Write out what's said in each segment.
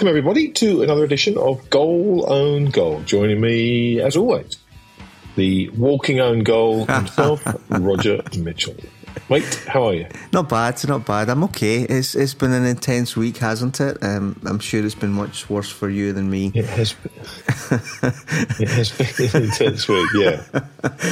Welcome, everybody, to another edition of Goal Own Goal. Joining me, as always, the walking own goal himself, Roger Mitchell. Mate, how are you? Not bad, not bad. I'm okay. It's it's been an intense week, hasn't it? Um, I'm sure it's been much worse for you than me. It has been. it has been an intense week. Yeah,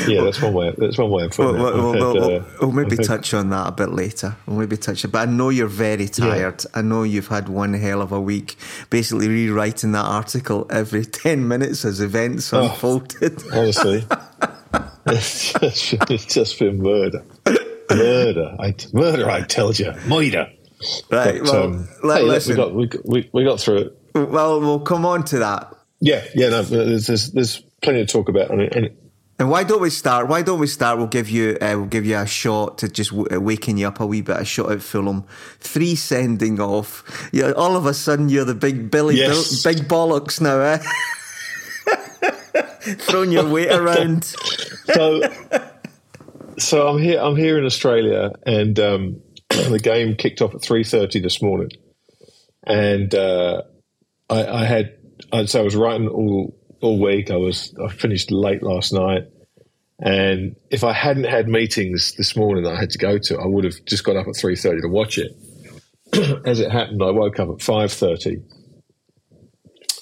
yeah. That's one way. That's one way of putting We'll, it. we'll, had, we'll- uh, we'll maybe touch on that a bit later. We'll maybe touch it. But I know you're very tired. I know you've had one hell of a week, basically rewriting that article every 10 minutes as events Oh. unfolded. Honestly, it's just, it's just been murder, murder. I murder. I tell you, murder. Right, But, well, um, let- hey, listen. we got we, got- we, we got through it. well, we'll come on to that. Yeah, yeah. No, there's there's, there's plenty to talk about. I mean, and And why don't we start? Why don't we start? We'll give you, uh, we'll give you a shot to just w- uh, waking you up a wee bit. A shot at Fulham, three sending off. Yeah, all of a sudden you're the big Billy, Yes. Bill, big bollocks now, eh? Throwing your weight around. so so I'm here I'm here in Australia and um, the game kicked off at three thirty this morning. And uh, I, I had say I was writing all all week. I was I finished late last night. And if I hadn't had meetings this morning that I had to go to I would have just got up at three thirty to watch it. As it happened I woke up at five thirty.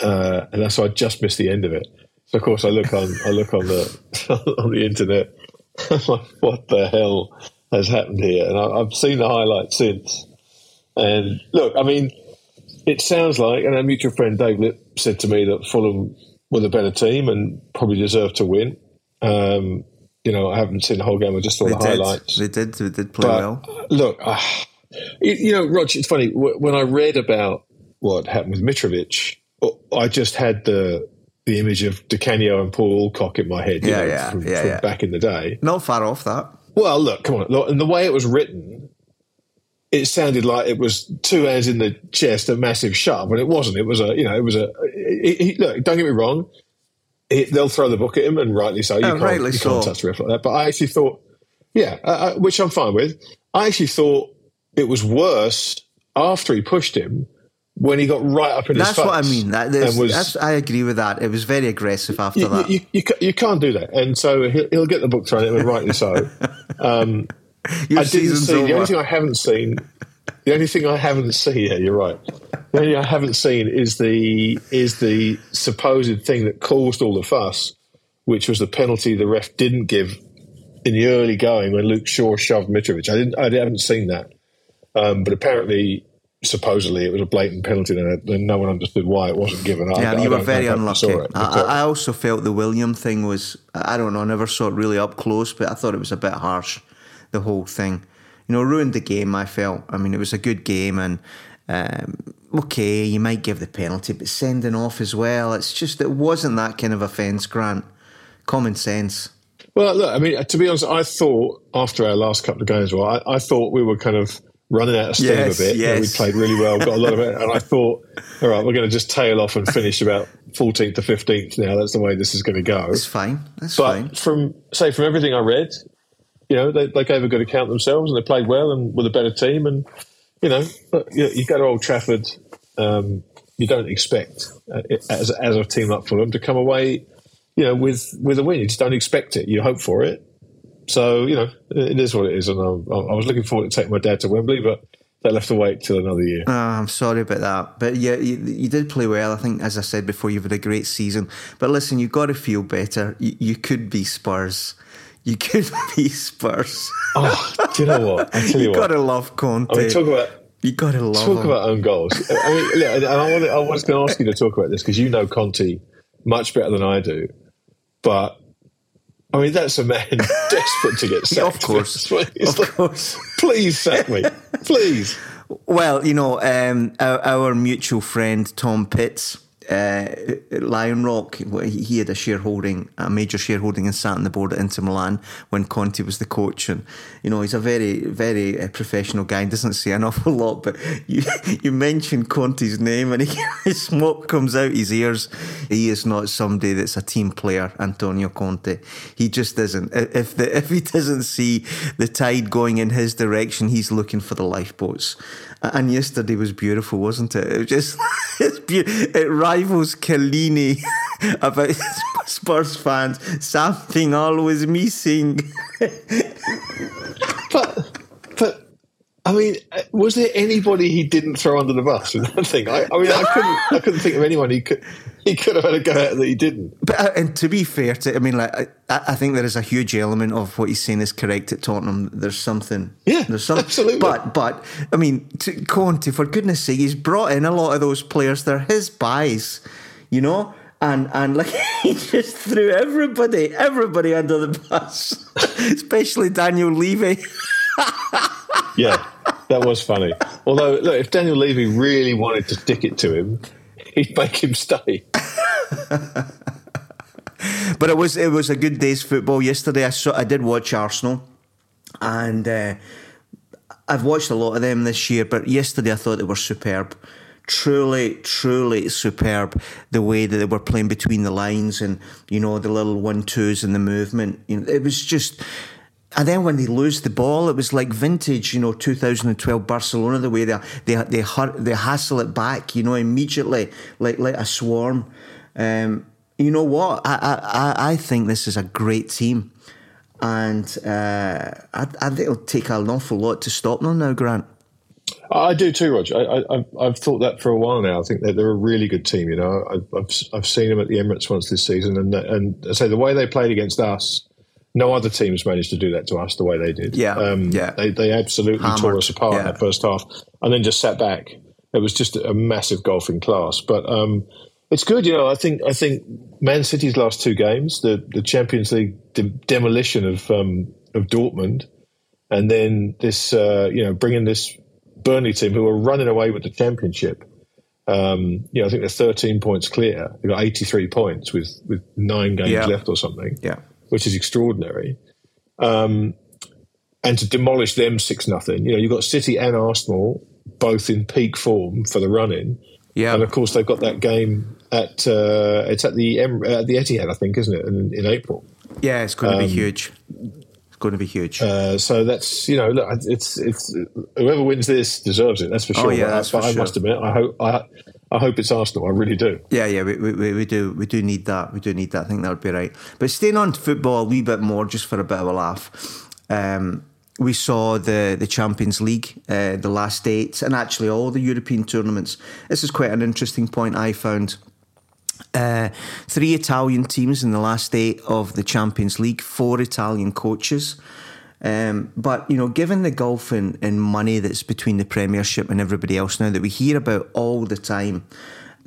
Uh, and that's why I just missed the end of it. So of course I look on I look on the on the internet. I'm like, what the hell has happened here? And I, I've seen the highlights since. And look, I mean, it sounds like, and our mutual friend Dave Lip said to me that Fulham were the better team and probably deserved to win. Um, you know, I haven't seen the whole game. I just saw They the did. highlights. They did. They did play But well. look, uh, you, know, Rog, it's funny wh- when I read about what happened with Mitrovic. I just had the the image of Di Canio and Paul Alcock in my head. Yeah, know, yeah, from, yeah, from yeah. back in the day. Not far off that. Well, look, come on, look, and the way it was written, it sounded like it was two hands in the chest, a massive shove, and it wasn't. It was a, you know, it was a. It, it, look, don't get me wrong. It, they'll throw the book at him, and rightly so. You Oh, can't, rightly you can't touch the ref like that. But I actually thought, yeah, uh, which I'm fine with. I actually thought it was worse after he pushed him when he got right up in That's his face. That's what I mean. That, that's, was- that's, I agree with that. It was very aggressive after you, that. you, you, you can't do that, and so he'll, he'll get the book thrown at him, and rightly so. Um, Your I didn't see the only thing I haven't seen. The only thing I haven't seen. Yeah, you're right. The only thing I haven't seen is the is the supposed thing that caused all the fuss, which was the penalty the ref didn't give in the early going when Luke Shaw shoved Mitrovic. I didn't. I haven't seen that, um, but apparently, supposedly, it was a blatant penalty, and, and no one understood why it wasn't given. I- Yeah, I you were very I unlucky. I, uh, I I also felt the Willian thing was, I don't know, I never saw it really up close, but I thought it was a bit harsh, the whole thing. You know, ruined the game, I felt. I mean, it was a good game, and um, okay, you might give the penalty, but sending off as well, it's just, it wasn't that kind of offence, Grant. Common sense. Well, look, I mean, to be honest, I thought after our last couple of games, well, I, I thought we were kind of running out of steam Yes, a bit. Know, we played really well, got a lot of it, and I thought, all right, we're going to just tail off and finish about 14th to 15th now. That's the way this is going to go. It's fine. That's But fine. from, say, from everything I read, you know, they, they gave a good account themselves and they played well and were the better team. And, you know, but you, you go to Old Trafford, um, you don't expect, uh, as, as a team like Fulham, to come away, you know, with, with a win. You just don't expect it. You hope for it. So, you know, it is what it is. And I, I was looking forward to taking my dad to Wembley, but they'll have to wait till another year. Oh, I'm sorry about that. But yeah, you, you did play well. I think, as I said before, you've had a great season. But listen, you've got to feel better. You, you could be Spurs. You could be Spurs. Oh, do you know what? I tell you what. you got to love Conte. I mean, talk about you got to love talk him. about own goals. I mean, look, and I, wanted, I was going to ask you to talk about this because you know Conte much better than I do. But I mean, that's a man desperate to get sacked. of course, of like, course. Please sack me, please. Well, you know, um, our, our mutual friend Tom Pitts uh, Lion Rock, he had a shareholding, a major shareholding, and sat on the board at Inter Milan when Conte was the coach. And you know, he's a very, very uh, professional guy. doesn't say an awful lot, but you you mentioned Conte's name, and he, smoke comes out his ears. He is not somebody that's a team player, Antonio Conte. He just isn't. If the if he doesn't see the tide going in his direction, he's looking for the lifeboats. And yesterday was beautiful, wasn't it? It was just it's be- it rivals Chiellini about Spurs fans. Something always missing. I mean, was there anybody he didn't throw under the bus in that thing? I, I mean, I couldn't I couldn't think of anyone he could he could have had a go at that he didn't. But uh, and to be fair to, I mean, like I, I, think there is a huge element of what he's saying is correct at Tottenham. There's something. Yeah, there's something. Absolutely. But but I mean, to Conte, for goodness' sake, he's brought in a lot of those players. They're his buys, you know. And and like he just threw everybody, everybody under the bus, especially Daniel Levy. yeah, that was funny. Although, look, if Daniel Levy really wanted to stick it to him, he'd make him stay. but it was it was a good day's football yesterday. I saw I did watch Arsenal, and uh, I've watched a lot of them this year. But yesterday I thought they were superb, truly, truly superb. The way that they were playing between the lines, and you know the little one twos and the movement. You know, it was just. And then when they lose the ball, it was like vintage, you know, 2012 Barcelona. The way they they they they hassle it back, you know, immediately, like like a swarm. Um, you know what? I, I, I think this is a great team. And uh, I, I think it'll take an awful lot to stop them now, Grant. I do too, Roger. I, have thought that for a while now. I think that they're a really good team. You know, I, have I've seen them at the Emirates once this season, and and I say the way they played against us, no other teams managed to do that to us the way they did. Yeah, um, yeah. They they absolutely Hammered. tore us apart yeah. in that first half, and then just sat back. It was just a massive golfing class. But um, it's good, you know. I think I think Man City's last two games, the the Champions League de- demolition of um, of Dortmund, and then this, uh, you know, bringing this Burnley team who are running away with the championship. Um, you know, I think they're 13 points clear. They've got 83 points with with nine games yeah. left or something. Yeah, which is extraordinary. Um, and to demolish them six nothing. You know, you've got City and Arsenal both in peak form for the run in. Yeah, and of course they've got that game at uh, it's at the uh, the Etihad, I think, isn't it, in, in April? Yeah, it's going to um, be huge. It's going to be huge. Uh, so that's you know, look, it's it's whoever wins this deserves it. That's for oh, sure. Oh, yeah, that's but I sure. must admit, I hope I. I hope it's Arsenal. I really do. Yeah, yeah, we, we, we do we do need that. We do need that. I think that would be right. But staying on football a wee bit more, just for a bit of a laugh. Um, we saw the the Champions League, uh, the last eight, and actually all the European tournaments. This is quite an interesting point I found. Uh, three Italian teams in the last eight of the Champions League, four Italian coaches. Um, but you know, given the gulf in, in money that's between the Premiership and everybody else now that we hear about all the time,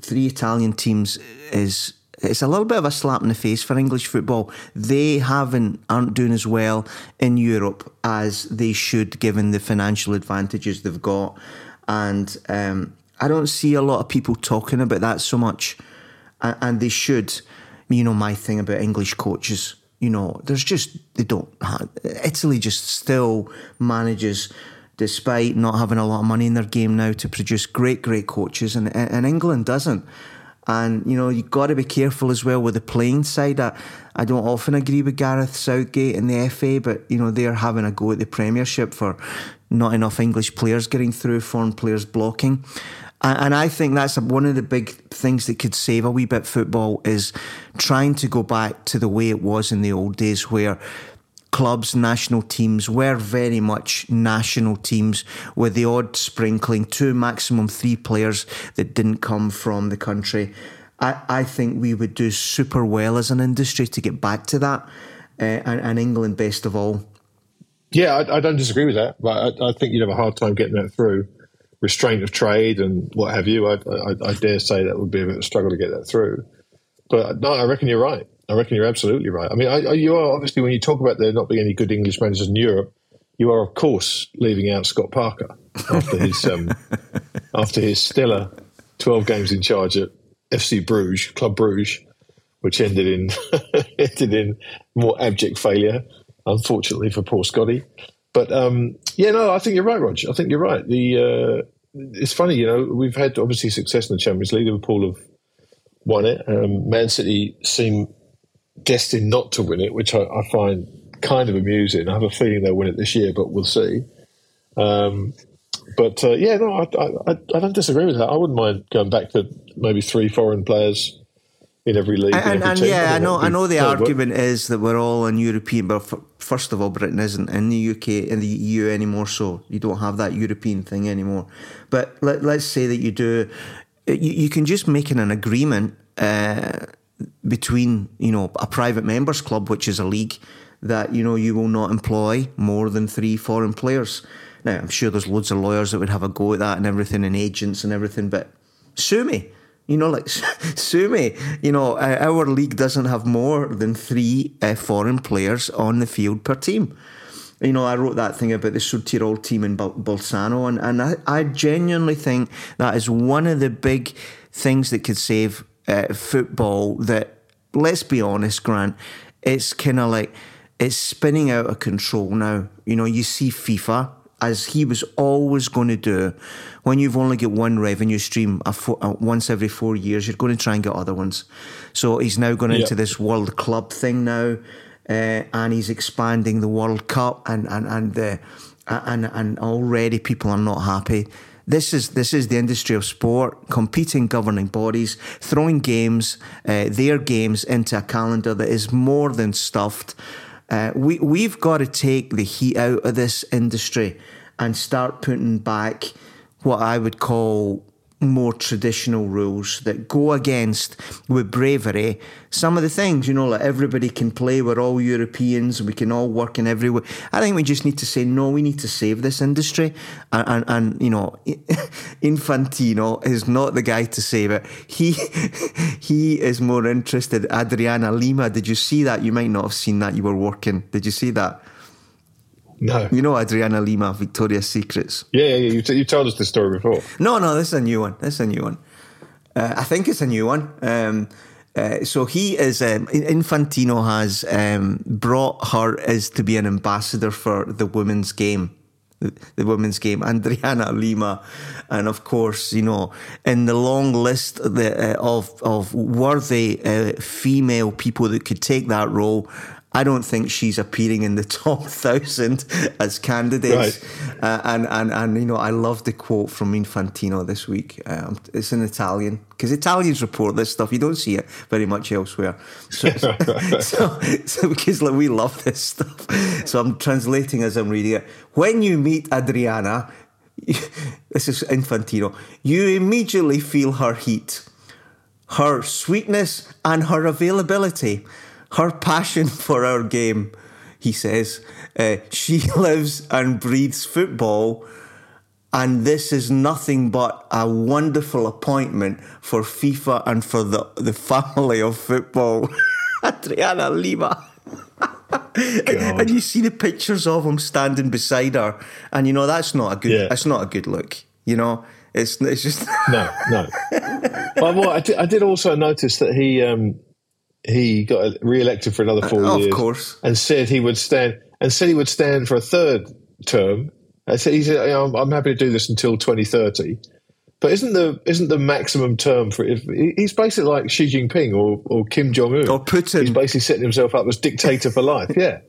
three Italian teams is it's a little bit of a slap in the face for English football. They haven't aren't doing as well in Europe as they should, given the financial advantages they've got. And um, I don't see a lot of people talking about that so much, and, and they should. You know, my thing about English coaches. You know, there's just they don't. Uh, Italy just still manages despite not having a lot of money in their game now to produce great, great coaches, and, and England doesn't. And, you know, you've got to be careful as well with the playing side. I, I don't often agree with Gareth Southgate and the FA, but, you know, they're having a go at the Premiership for not enough English players getting through, foreign players blocking. And I think that's one of the big things that could save a wee bit football is trying to go back to the way it was in the old days where clubs, national teams were very much national teams with the odd sprinkling, two maximum three players that didn't come from the country. I, I think we would do super well as an industry to get back to that, uh, and, and, England best of all. Yeah, I, I don't disagree with that, but I, I, think you'd have a hard time getting that through. Restraint of trade and what have you. I, I dare say that would be a bit of a struggle to get that through. But no, I reckon you're right. I reckon you're absolutely right. I mean, I, I, you are obviously when you talk about there not being any good English managers in Europe, you are of course leaving out Scott Parker after his um, after his stellar twelve games in charge at FC Bruges, Club Bruges, which ended in ended in more abject failure, unfortunately for poor Scotty. But um, yeah, no, I think you're right, Roger. I think you're right. The uh, it's funny, you know, we've had obviously success in the Champions League. Liverpool have won it. Um, Man City seem destined not to win it, which I, I, find kind of amusing. I have a feeling they'll win it this year, but we'll see. Um, but uh, yeah, no, I, I, I, don't disagree with that. I wouldn't mind going back to maybe three foreign players in every league. And, every and yeah, I know, I know the argument work. is that we're all in European, but first of all, Britain isn't in the UK in the EU anymore, so you don't have that European thing anymore. But let, us say that you do, you, you can just make an agreement. Uh, between you know a private members club, which is a league that you know you will not employ more than three foreign players. Now I'm sure there's loads of lawyers that would have a go at that and everything, and agents and everything, but sue me. You know, like sue me. You know, our league doesn't have more than three uh, foreign players on the field per team. You know, I wrote that thing about the Südtirol team in Bolzano, and, and I, I genuinely think that is one of the big things that could save uh, football that, let's be honest, Grant, it's kind of like it's spinning out of control now. You know, you see FIFA as he was always going to do. When you've only got one revenue stream once every four years, you're going to try and get other ones. So he's now going into this World Club thing now, uh, and he's expanding the World Cup, and and and the and and already people are not happy. This is this is the industry of sport, competing governing bodies, throwing games, uh, their games into a calendar that is more than stuffed. Uh, we we've got to take the heat out of this industry and start putting back what I would call more traditional rules that go against with bravery some of the things you know like everybody can play we're all europeans we can all work in every way. I think we just need to say no we need to save this industry. And, and, and you know infantino is not the guy to save it. He he is more interested adriana lima did you see that? You might not have seen that you were working. Did you see that no. You know Adriana Lima, Victoria's Secrets? Yeah, yeah, yeah. You, t- you told us this story before. No, no, this is a new one. This is a new one. Uh, I think it's a new one. Um, uh, so he is um, Infantino has um, brought her as to be an ambassador for the women's game, the, the, women's game, Adriana Lima, and of course you know in the long list the, uh, of of worthy uh, female people that could take that role, I don't think she's appearing in the top thousand as candidates. Right. Uh, and, and, and, you know, I love the quote from Infantino this week. Um, it's in Italian because Italians report this stuff. You don't see it very much elsewhere. So, so, so, because like, we love this stuff. So I'm translating as I'm reading it. When you meet Adriana, this is Infantino, you immediately feel her heat, her sweetness, and her availability her passion for our game, he says. Uh, she lives and breathes football, and this is nothing but a wonderful appointment for FIFA and for the, the family of football. Adriana Lima. and you see the pictures of him standing beside her, and you know that's not a good. Yeah. That's not a good look. You know, it's it's just no, no. well, I did, I did also notice that he um, he got re-elected for another four uh, years. Of course, and said he would stand and said he would stand for a third term. I said he said I'm, I'm happy to do this until 2030. But isn't the isn't the maximum term for if he's basically like Xi Jinping or, or Kim Jong Un or Putin? He's basically setting himself up as dictator for life. Yeah,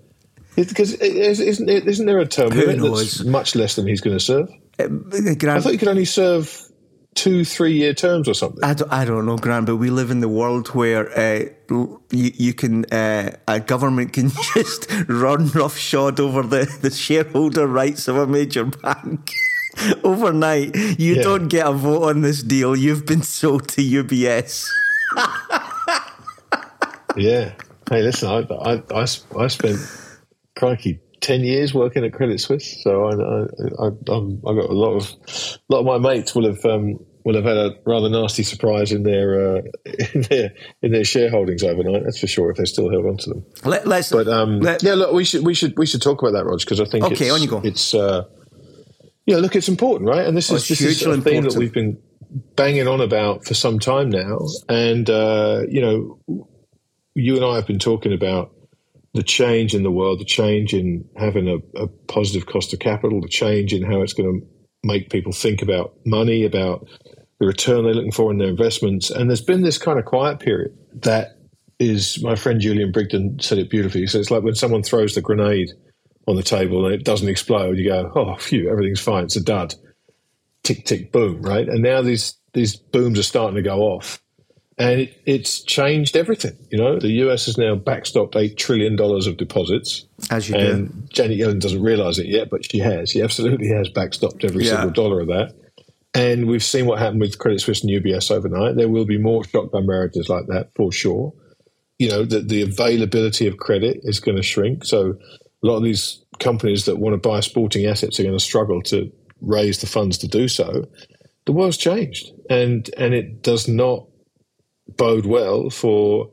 because isn't isn't there a term limit that's much less than he's going to serve? Uh, I thought you could only serve two, three year terms or something. I don't, I don't know, Grant, but we live in the world where uh, you, you can, uh, a government can just run roughshod over the, the shareholder rights of a major bank. Overnight, you yeah. don't get a vote on this deal. You've been sold to UBS. yeah. Hey, listen, I, I, I, I spent, crikey, ten years working at Credit Suisse, so I, I, I, got a lot of a lot of my mates will have um, will have had a rather nasty surprise in their uh, in their in their shareholdings overnight. That's for sure. If they still held on to them. Let, us But um, let- yeah, look, we should we should we should talk about that, Rog, because I think Okay, it's, on you go. It's uh, yeah, look, it's important, right? And this Oh, is this is a thing that we've been banging on about for some time now, and uh, you know, you and I have been talking about the change in the world, the change in having a, a positive cost of capital, the change in how it's going to make people think about money, about the return they're looking for in their investments. And there's been this kind of quiet period that is, my friend Julian Brigden said it beautifully. So it's like when someone throws the grenade on the table and it doesn't explode, you go, oh, phew, everything's fine. It's a dud. Tick, tick, boom, right? And now these, these booms are starting to go off and it, it's changed everything. You know, the US has now backstopped eight trillion dollars of deposits, as you do. and Janet Yellen doesn't realize it yet, but she has. She absolutely has backstopped every Yeah. single dollar of that. And we've seen what happened with Credit Suisse and UBS overnight. There will be more shotgun marriages like that for sure. You know, the, the availability of credit is going to shrink. So a lot of these companies that want to buy sporting assets are going to struggle to raise the funds to do so. The world's changed, and and it does not bode well for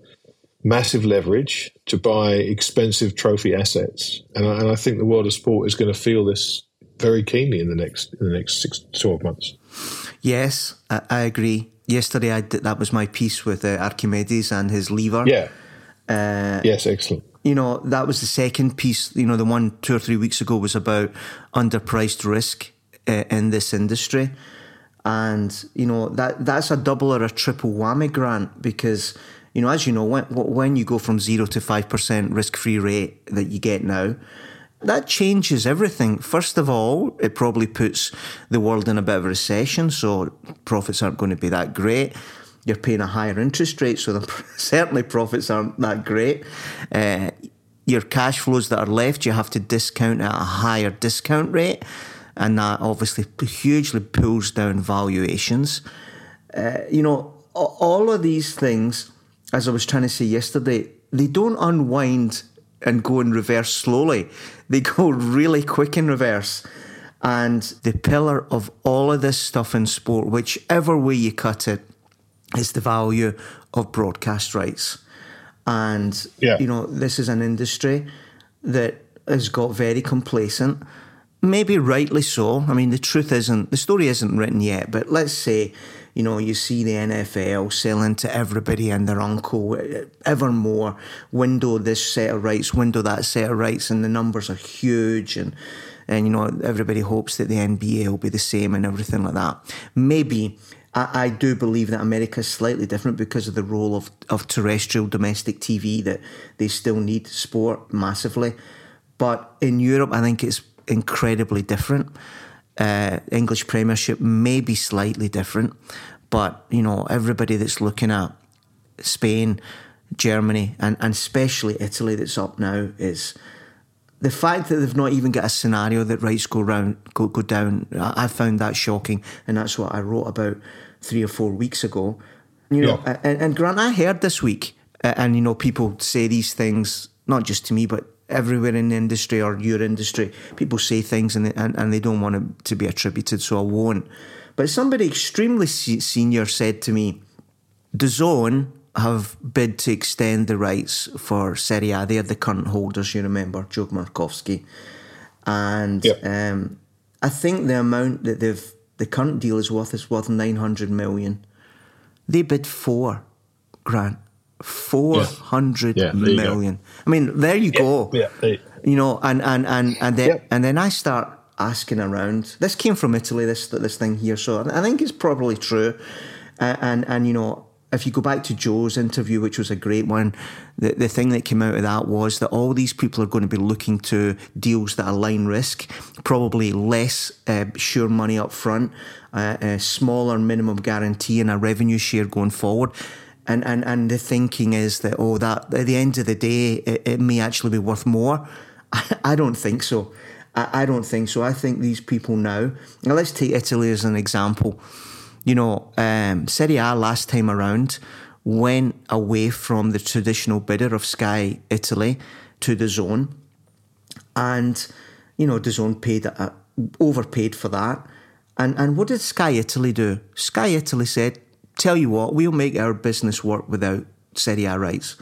massive leverage to buy expensive trophy assets. And I, and I think the world of sport is going to feel this very keenly in the next in the next six to twelve months. Yes, I, I agree. Yesterday, I did, that was my piece with uh, Archimedes and his lever. Yeah. Uh, Yes. Excellent. you know, that was the second piece. You know, the one two or three weeks ago was about underpriced risk uh, in this industry, and you know that that's a double or a triple whammy grant because you know, as you know, when when you go from zero to five percent risk free rate that you get now. That changes everything. First of all, it probably puts the world in a bit of a recession, so profits aren't going to be that great you're paying a higher interest rate, so the, certainly profits aren't that great. Uh, your cash flows that are left, you have to discount at a higher discount rate, and that obviously hugely pulls down valuations. Uh, you know, all of these things, as I was trying to say yesterday, they don't unwind and go in reverse slowly. They go really quick in reverse. And the pillar of all of this stuff in sport, whichever way you cut it, is the value of broadcast rights. And, Yeah. you know, this is an industry that has got very complacent, maybe rightly so. I mean, the truth isn't, the story isn't written yet, but let's say, you know, you see the NFL selling to everybody and their uncle uh, ever more, window this set of rights, window that set of rights, and the numbers are huge and and you know everybody hopes that the NBA will be the same and everything like that. Maybe I, I do believe that America is slightly different because of the role of, of terrestrial domestic TV that they still need sport massively. But in Europe, I think it's incredibly different. Uh, English Premiership may be slightly different, but you know everybody that's looking at Spain, Germany, and, and especially Italy that's up now is the fact that they've not even got a scenario that rights go round go, go down. I, I found that shocking, and that's what I wrote about three or four weeks ago. You know, Yeah. and, and Grant, I heard this week, and you know, people say these things not just to me, but everywhere in the industry or your industry. People say things and they, and, and they don't want it to be attributed, so I won't. But somebody extremely se- senior said to me, DAZN have bid to extend the rights for Serie A. They are the current holders, you remember, Joe Markowski. And Yep. um, I think the amount that they've, the current deal is worth is worth 900 million. They bid four, Grant. Four hundred Yeah, go. million. I mean, there you go. Yeah. You know, and and and and then and then I start asking around. This came from Italy. This this thing here, so I think it's probably true. Uh, and and you know, if you go back to Joe's interview, which was a great one, the the thing that came out of that was that all these people are going to be looking to deals that align risk, probably less uh, sure money up front, uh, a smaller minimum guarantee, and a revenue share going forward. And, and, and the thinking is that oh that at the end of the day it, it may actually be worth more I, I don't think so. I, I don't think so. I think these people now. Now let's take Italy as an example. You know, um, Serie A last time around went away from the traditional bidder of Sky Italy to DAZN, and you know, DAZN paid a, overpaid for that. And and what did Sky Italy do? Sky Italy said, "Tell you what, we'll make our business work without Serie A rights."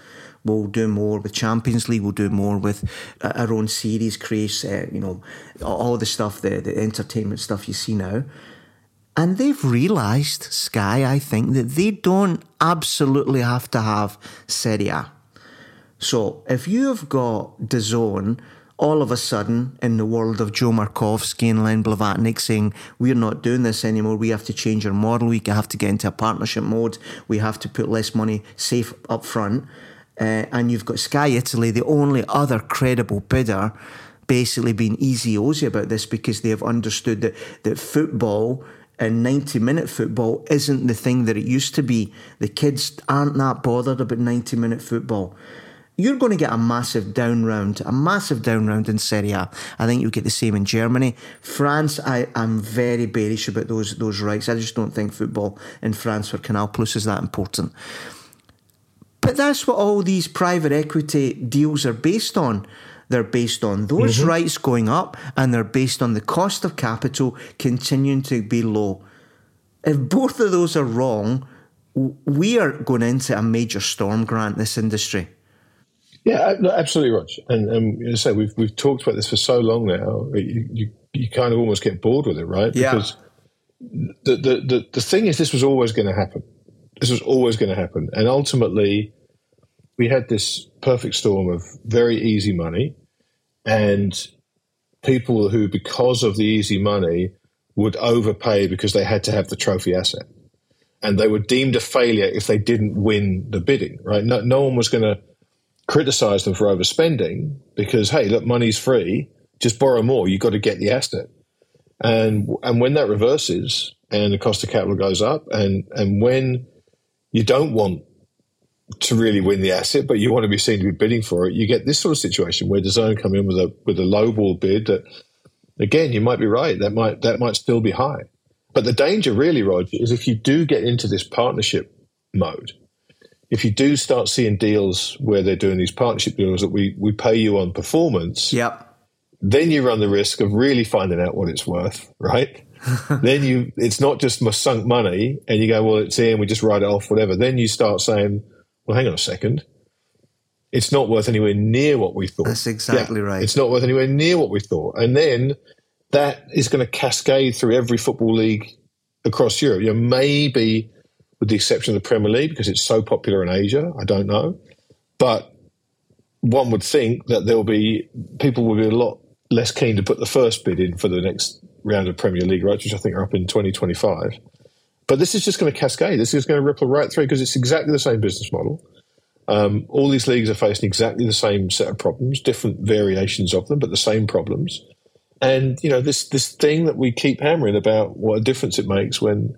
We'll do more with Champions League. We'll do more with uh, our own series, create, uh, you know, all the stuff, the, the entertainment stuff you see now. And they've realised, Sky, I think, that they don't absolutely have to have Serie A. So if you've got DAZN all of a sudden in the world of Joe Markowski and Len Blavatnik saying, we're not doing this anymore, we have to change our model, we have to get into a partnership mode, we have to put less money safe up front. Uh, and you've got Sky Italy, the only other credible bidder, basically being easy Ozzy about this because they have understood that, that football and 90 minute football isn't the thing that it used to be. The kids aren't that bothered about 90 minute football. You're going to get a massive down round, a massive down round in Serie A. I think you'll get the same in Germany. France, I am very bearish about those those rights. I just don't think football in France for Canal Plus is that important. But that's what all these private equity deals are based on. They're based on those mm-hmm. rights going up and they're based on the cost of capital continuing to be low. If both of those are wrong, we are going into a major storm grant this industry. Yeah, uh, absolutely, Rog. And, and as I say, we've we've talked about this for so long now. You, you, you kind of almost get bored with it, right? Yeah. Because the, the, the, the thing is, this was always going to happen. This was always going to happen. And ultimately, we had this perfect storm of very easy money and people who, because of the easy money, would overpay because they had to have the trophy asset. And they were deemed a failure if they didn't win the bidding, right? No, no one was going to criticize them for overspending because, hey, look, money's free. Just borrow more. You've got to get the asset. And, and when that reverses and the cost of capital goes up and, and when you don't want to really win the asset, but you want to be seen to be bidding for it, you get this sort of situation where DAZN come in with a with a lowball bid that again, you might be right, that might that might still be high. But the danger really, Roger, is if you do get into this partnership mode, if you do start seeing deals where they're doing these partnership deals that we, we pay you on performance, yep. then you run the risk of really finding out what it's worth, right? then you it's not just my sunk money and you go, well, it's in, we just write it off, whatever. Then you start saying, well, hang on a second. It's not worth anywhere near what we thought. That's exactly yeah, right. It's not worth anywhere near what we thought. And then that is going to cascade through every football league across Europe. You know, maybe with the exception of the Premier League because it's so popular in Asia. I don't know. But one would think that there will be people will be a lot less keen to put the first bid in for the next round of Premier League rights, which I think are up in 2025. But this is just going to cascade. This is going to ripple right through because it's exactly the same business model. Um, all these leagues are facing exactly the same set of problems, different variations of them, but the same problems. And you know this this thing that we keep hammering about what a difference it makes when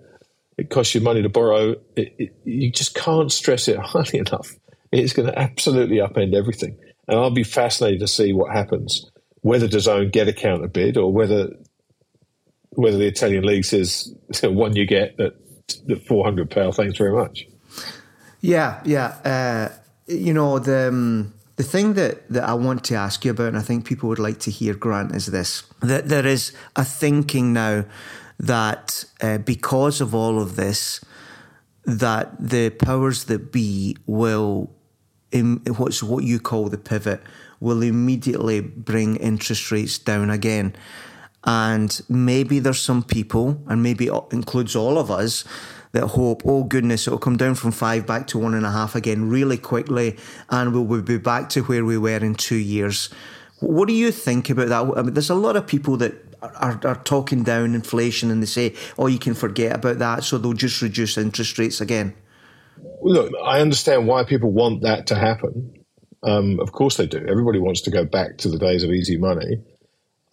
it costs you money to borrow. It, it, you just can't stress it highly enough. It's going to absolutely upend everything. And I'll be fascinated to see what happens. Whether DAZN get a counter bid or whether whether the Italian league says one you get at, at four hundred pound. Thanks very much. Yeah, yeah. Uh, you know the. Um, the thing that, that I want to ask you about, and I think people would like to hear, Grant, is this that there is a thinking now that uh, because of all of this, that the powers that be will, in, what's what you call the pivot, will immediately bring interest rates down again. And maybe there's some people, and maybe it includes all of us, that hope, oh goodness, it'll come down from five back to one and a half again really quickly, and we'll be back to where we were in two years. What do you think about that? I mean, there's a lot of people that are, are talking down inflation and they say, oh, you can forget about that, so they'll just reduce interest rates again. Look, I understand why people want that to happen. Um, of course they do. Everybody wants to go back to the days of easy money.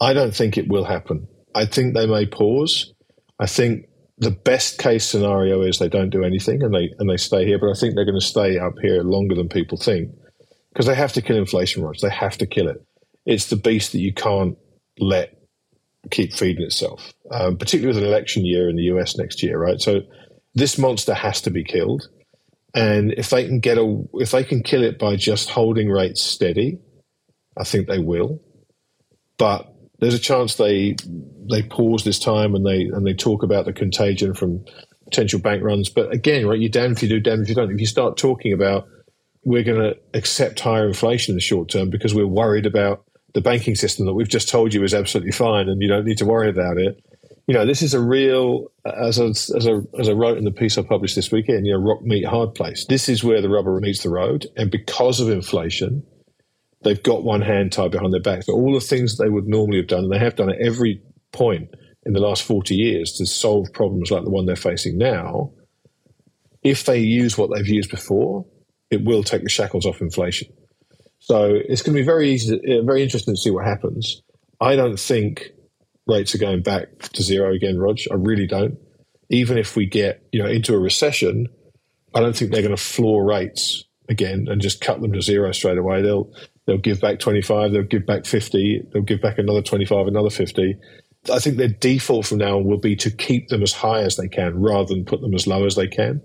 I don't think it will happen. I think they may pause. I think the best case scenario is they don't do anything and they and they stay here. But I think they're going to stay up here longer than people think because they have to kill inflation, Roger. They have to kill it. It's the beast that you can't let keep feeding itself, um, particularly with an election year in the US next year, right? So this monster has to be killed. And if they can get a, if they can kill it by just holding rates steady, I think they will. But there's a chance they they pause this time and they and they talk about the contagion from potential bank runs. But again, right, you're damned if you do, damned if you don't. If you start talking about we're going to accept higher inflation in the short term because we're worried about the banking system that we've just told you is absolutely fine and you don't need to worry about it. You know, this is a real, as I, as I, as I wrote in the piece I published this weekend, you know, rock meet hard place. This is where the rubber meets the road. And because of inflation, they've got one hand tied behind their back. So all the things they would normally have done, and they have done at every point in the last 40 years to solve problems like the one they're facing now, if they use what they've used before, it will take the shackles off inflation. So it's going to be very easy, very interesting to see what happens. I don't think rates are going back to zero again, Rog. I really don't. Even if we get you know into a recession, I don't think they're going to floor rates again and just cut them to zero straight away. They'll they'll give back twenty five, they'll give back fifty, they'll give back another twenty five, another fifty. I think their default from now on will be to keep them as high as they can rather than put them as low as they can.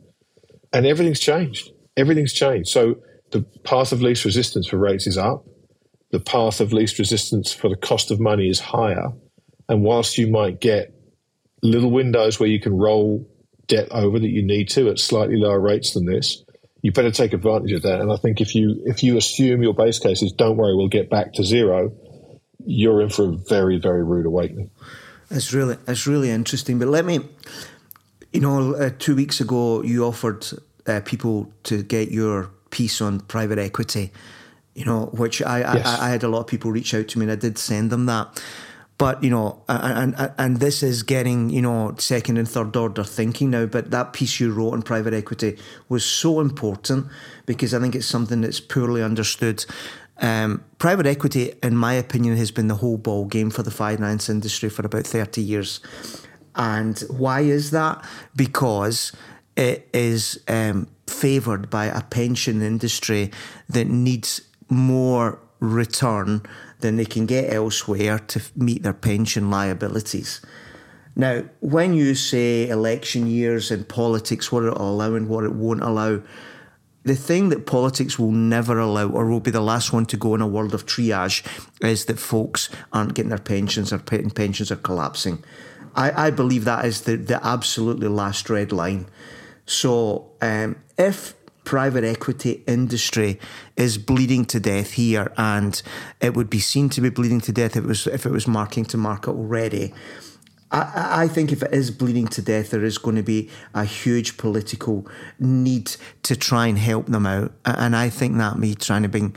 And everything's changed. Everything's changed. So the path of least resistance for rates is up. The path of least resistance for the cost of money is higher. And whilst you might get little windows where you can roll debt over that you need to at slightly lower rates than this, you better take advantage of that. And I think if you if you assume your base case is don't worry, we'll get back to zero, you're in for a very very rude awakening. It's really it's really interesting. But let me, you know, uh, two weeks ago you offered uh, people to get your piece on private equity, you know, which I, yes. I, I had a lot of people reach out to me and I did send them that. But you know, and, and and this is getting you know second and third order thinking now. But that piece you wrote on private equity was so important because I think it's something that's poorly understood. Um, private equity, in my opinion, has been the whole ball game for the finance industry for about thirty years. And why is that? Because it is um, favoured by a pension industry that needs more return than they can get elsewhere to meet their pension liabilities. Now, when you say election years and politics, what it'll allow and what it won't allow, the thing that politics will never allow or will be the last one to go in a world of triage is that folks aren't getting their pensions or pensions are collapsing. I, I believe that is the, the absolutely last red line. So um, if private equity industry is bleeding to death here, and it would be seen to be bleeding to death if it was if it was marking to market already. I, I think if it is bleeding to death, there is going to be a huge political need to try and help them out, and I think that me trying to bring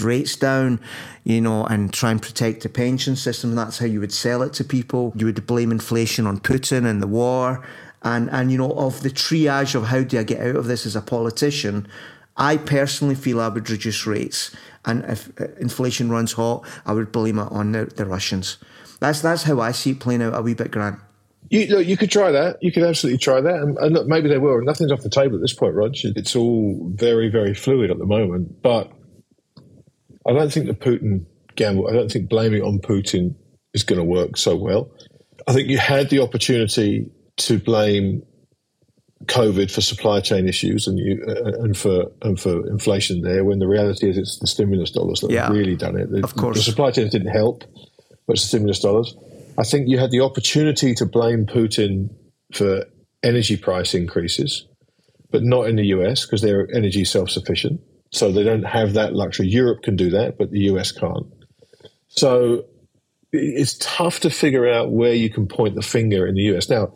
rates down, you know, and try and protect the pension system. That's how you would sell it to people. You would blame inflation on Putin and the war and and you know of the triage of how do I get out of this as a politician. I personally feel I would reduce rates, and if uh, inflation runs hot, I would blame it on the, the Russians. That's that's how I see it playing out a wee bit, Grant. You, look, you could try that. You could absolutely try that. And, and look, maybe they will. Nothing's off the table at this point, Rog. It's all very, very fluid at the moment. But I don't think the Putin gamble, I don't think blaming on Putin is going to work so well. I think you had the opportunity to blame COVID for supply chain issues and you uh, and for and for inflation there, when the reality is it's the stimulus dollars that yeah, have really done it. The, of course, the supply chains didn't help, but it's the stimulus dollars. I think you had the opportunity to blame Putin for energy price increases, but not in the US because they're energy self sufficient, so they don't have that luxury. Europe can do that, but the US can't. So it's tough to figure out where you can point the finger in the US now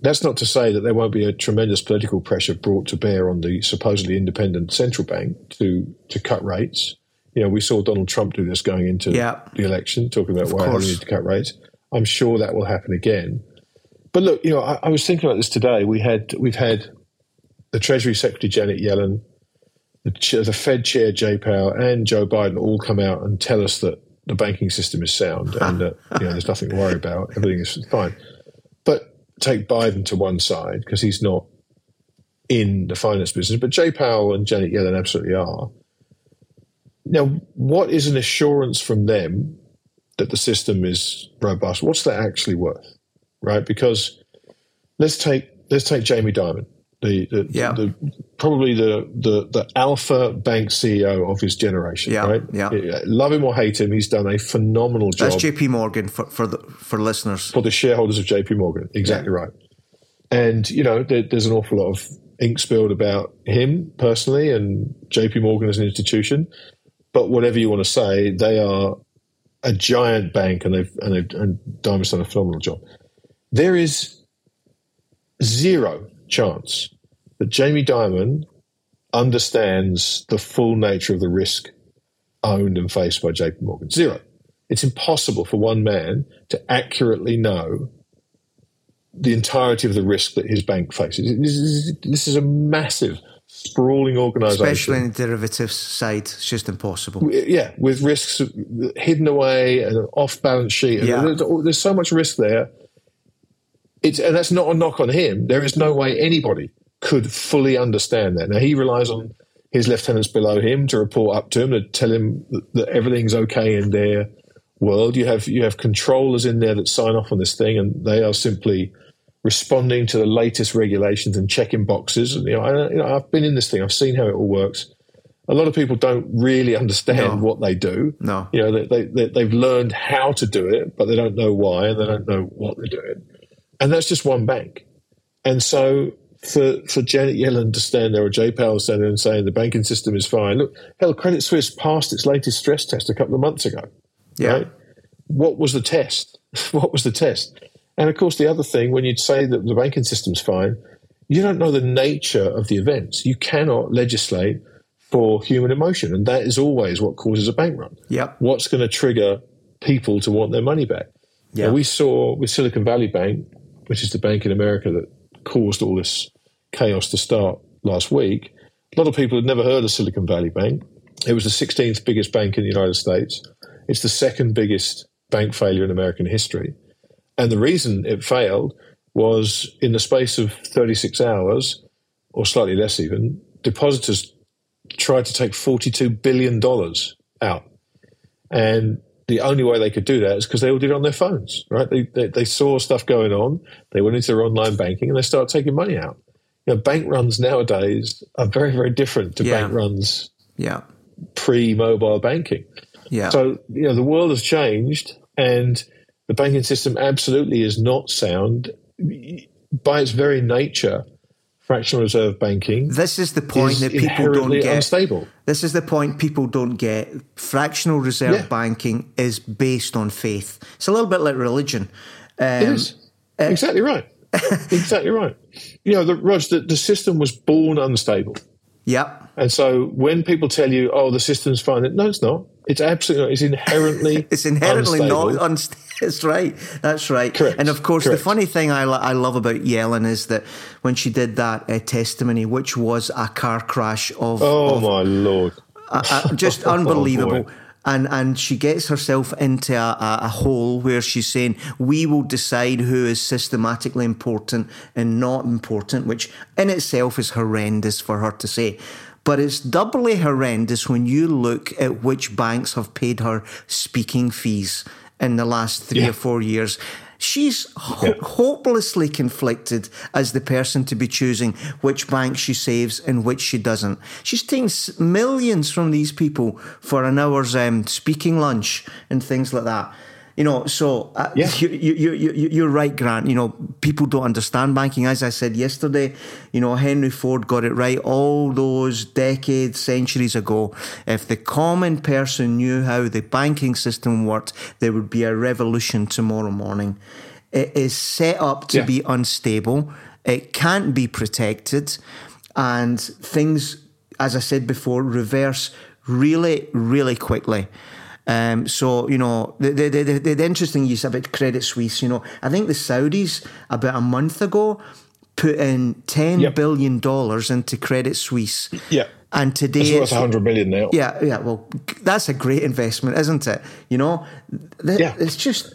that's not to say that there won't be a tremendous political pressure brought to bear on the supposedly independent central bank to to cut rates. You know, we saw Donald Trump do this going into yeah. the election, talking about of why he need to cut rates. I'm sure that will happen again. But look, you know, I, I, was thinking about this today. We had we've had the Treasury Secretary Janet Yellen, the, the Fed Chair Jay Powell, and Joe Biden all come out and tell us that the banking system is sound and that you know there's nothing to worry about. Everything is fine. Take Biden to one side because he's not in the finance business, but Jay Powell and Janet Yellen absolutely are. Now, what is an assurance from them that the system is robust? What's that actually worth, right? Because let's take let's take Jamie Dimon. The, the, Yeah. the probably the, the the alpha bank CEO of his generation. Yeah, right. yeah. Love him or hate him, he's done a phenomenal job That's JP Morgan for for the for listeners. for the shareholders of JP Morgan. Exactly right. And, you know, there, there's an awful lot of ink spilled about him personally and JP Morgan as an institution. But whatever you want to say, they are a giant bank and they've, and, they've, and Dimon's done a phenomenal job. There is zero chance that Jamie Dimon understands the full nature of the risk owned and faced by JP Morgan. Zero. It's impossible for one man to accurately know the entirety of the risk that his bank faces. This is, this is a massive, sprawling organisation. Especially in the derivatives side, it's just impossible. yeah, with risks hidden away and an off balance sheet. Yeah. there's, there's so much risk there. It's, and that's not a knock on him. There is no way anybody could fully understand that. Now, he relies on his lieutenants below him to report up to him, to tell him that, that everything's okay in their world. You have, you have controllers in there that sign off on this thing, and they are simply responding to the latest regulations and checking boxes. And, you know, I, you know, I've been in this thing. I've seen how it all works. A lot of people don't really understand No. what they do. No. You know, they, they, they, they've learned how to do it, but they don't know why and they don't know what they're doing. And that's just one bank. And so for, for Janet Yellen to stand there or Jay Powell stand there and saying the banking system is fine. Look, hell, Credit Suisse passed its latest stress test a couple of months ago. Yeah. Right? What was the test? what was the test? And of course, the other thing, when you'd say that the banking system's fine, you don't know the nature of the events. You cannot legislate for human emotion. And that is always what causes a bank run. Yep. What's going to trigger people to want their money back? Yeah. We saw with Silicon Valley Bank, which is the bank in America that caused all this chaos to start last week. A lot of people had never heard of Silicon Valley Bank. It was the 16th biggest bank in the United States. It's the second biggest bank failure in American history. And the reason it failed was in the space of 36 hours, or slightly less even, depositors tried to take $42 billion out. And the only way they could do that is because they all did it on their phones, right? They, they, they saw stuff going on, they went into their online banking, and they started taking money out. You know, bank runs nowadays are very, very different to Yeah. bank runs Yeah. pre-mobile banking. Yeah. So you know the world has changed, and the banking system absolutely is not sound by its very nature. Fractional reserve banking this is the point is that people don't get. unstable. This is the point people don't get. Fractional reserve Yeah. banking is based on faith. It's a little bit like religion. Um, It is exactly right. exactly right. You know, the, Rog, the, the system was born unstable. Yep. And so when people tell you, "Oh, the system's fine," no, it's not. It's absolutely. It's inherently It's inherently unstable. not unstable. That's right. That's right. Correct. And of course, the funny thing I, I love about Yellen is that when she did that uh, testimony, which was a car crash of, Oh of my lord! uh, just Oh, unbelievable. boy. and and she gets herself into a, a hole where she's saying we will decide who is systematically important and not important, which in itself is horrendous for her to say. But it's doubly horrendous when you look at which banks have paid her speaking fees in the last three Yeah. or four years. She's ho- Yeah. hopelessly conflicted as the person to be choosing which bank she saves and which she doesn't. She's taking millions from these people for an hour's um, speaking lunch and things like that. You know, so uh, Yeah. you, you, you, you, you're right, Grant. You know, people don't understand banking. As I said yesterday, you know, Henry Ford got it right all those decades, centuries ago. If the common person knew how the banking system worked, there would be a revolution tomorrow morning. It is set up to Yeah. be unstable. It can't be protected. And things, as I said before, reverse really, really quickly. Um, so you know the the, the the the interesting use about Credit Suisse. You know, I think the Saudis about a month ago put in ten Yep. billion dollars into Credit Suisse. Yeah. and today It's worth 100 million now. yeah, yeah. Well, that's a great investment, isn't it? You know, Th- Yeah. it's just.